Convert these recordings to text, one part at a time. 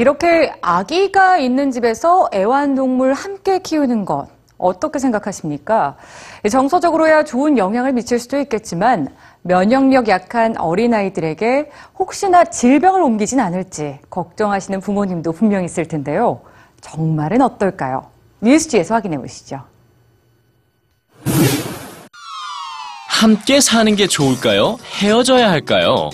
이렇게 아기가 있는 집에서 애완동물 함께 키우는 것 어떻게 생각하십니까? 정서적으로야 좋은 영향을 미칠 수도 있겠지만 면역력 약한 어린아이들에게 혹시나 질병을 옮기진 않을지 걱정하시는 부모님도 분명 있을 텐데요. 정말은 어떨까요? 뉴스지에서 확인해 보시죠. 함께 사는 게 좋을까요? 헤어져야 할까요?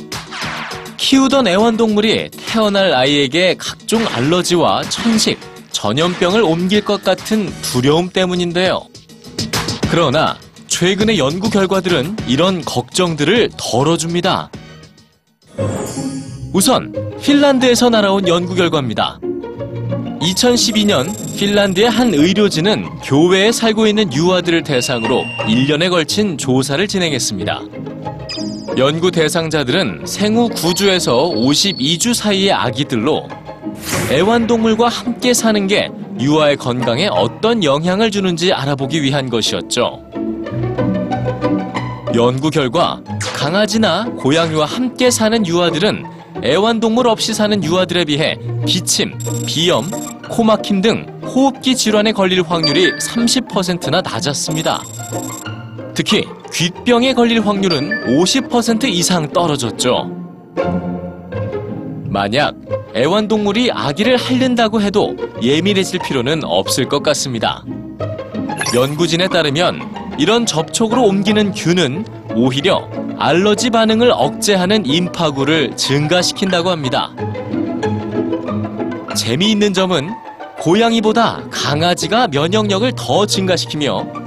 키우던 애완동물이 태어날 아이에게 각종 알러지와 천식, 전염병을 옮길 것 같은 두려움 때문인데요. 그러나 최근의 연구 결과들은 이런 걱정들을 덜어줍니다. 우선 핀란드에서 날아온 연구 결과입니다. 2012년 핀란드의 한 의료진은 교외에 살고 있는 유아들을 대상으로 1년에 걸친 조사를 진행했습니다. 연구 대상자들은 생후 9주에서 52주 사이의 아기들로 애완동물과 함께 사는 게 유아의 건강에 어떤 영향을 주는지 알아보기 위한 것이었죠. 연구 결과 강아지나 고양이와 함께 사는 유아들은 애완동물 없이 사는 유아들에 비해 기침, 비염, 코막힘 등 호흡기 질환에 걸릴 확률이 30%나 낮았습니다. 특히 귓병에 걸릴 확률은 50% 이상 떨어졌죠. 만약 애완동물이 아기를 핥는다고 해도 예민해질 필요는 없을 것 같습니다. 연구진에 따르면 이런 접촉으로 옮기는 균은 오히려 알러지 반응을 억제하는 임파구를 증가시킨다고 합니다. 재미있는 점은 고양이보다 강아지가 면역력을 더 증가시키며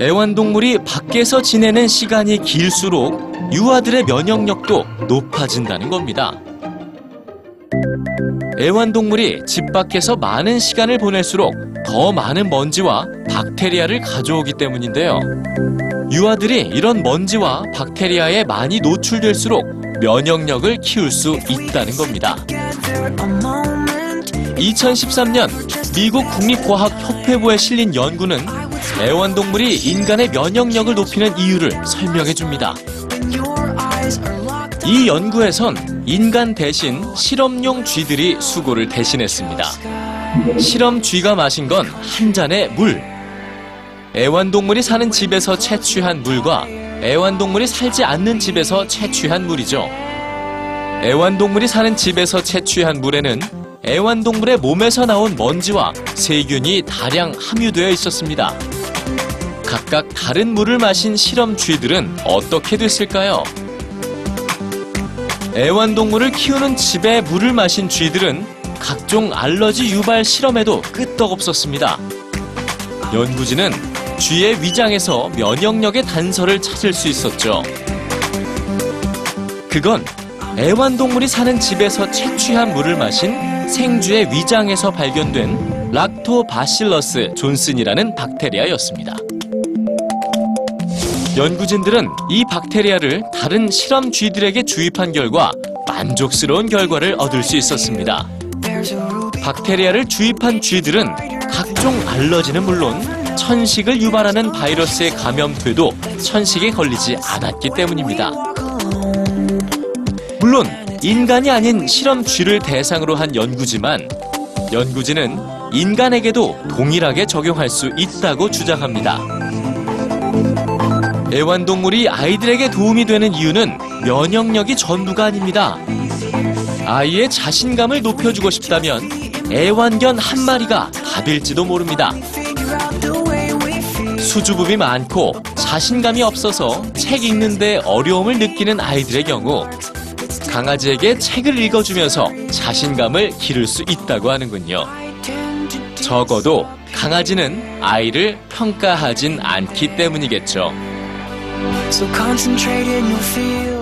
애완동물이 밖에서 지내는 시간이 길수록 유아들의 면역력도 높아진다는 겁니다. 애완동물이 집 밖에서 많은 시간을 보낼수록 더 많은 먼지와 박테리아를 가져오기 때문인데요. 유아들이 이런 먼지와 박테리아에 많이 노출될수록 면역력을 키울 수 있다는 겁니다. 2013년 미국 국립과학협회부에 실린 연구는 애완동물이 인간의 면역력을 높이는 이유를 설명해 줍니다. 이 연구에선 인간 대신 실험용 쥐들이 수고를 대신했습니다. 실험 쥐가 마신 건 한 잔의 물. 애완동물이 사는 집에서 채취한 물과 애완동물이 살지 않는 집에서 채취한 물이죠. 애완동물이 사는 집에서 채취한 물에는 애완동물의 몸에서 나온 먼지와 세균이 다량 함유되어 있었습니다. 각각 다른 물을 마신 실험 쥐들은 어떻게 됐을까요? 애완동물을 키우는 집에 물을 마신 쥐들은 각종 알러지 유발 실험에도 끄떡없었습니다. 연구진은 쥐의 위장에서 면역력의 단서를 찾을 수 있었죠. 그건 애완동물이 사는 집에서 채취한 물을 마신 생쥐의 위장에서 발견된 락토바실러스 존슨이라는 박테리아였습니다. 연구진들은 이 박테리아를 다른 실험 쥐들에게 주입한 결과 만족스러운 결과를 얻을 수 있었습니다. 박테리아를 주입한 쥐들은 각종 알러지는 물론 천식을 유발하는 바이러스에 감염돼도 천식에 걸리지 않았기 때문입니다. 물론 인간이 아닌 실험 쥐를 대상으로 한 연구지만 연구진은 인간에게도 동일하게 적용할 수 있다고 주장합니다. 애완동물이 아이들에게 도움이 되는 이유는 면역력이 전부가 아닙니다. 아이의 자신감을 높여주고 싶다면 애완견 한 마리가 답일지도 모릅니다. 수줍음이 많고 자신감이 없어서 책 읽는데 어려움을 느끼는 아이들의 경우 강아지에게 책을 읽어주면서 자신감을 기를 수 있다고 하는군요. 적어도 강아지는 아이를 평가하진 않기 때문이겠죠. So concentrate and you'll feel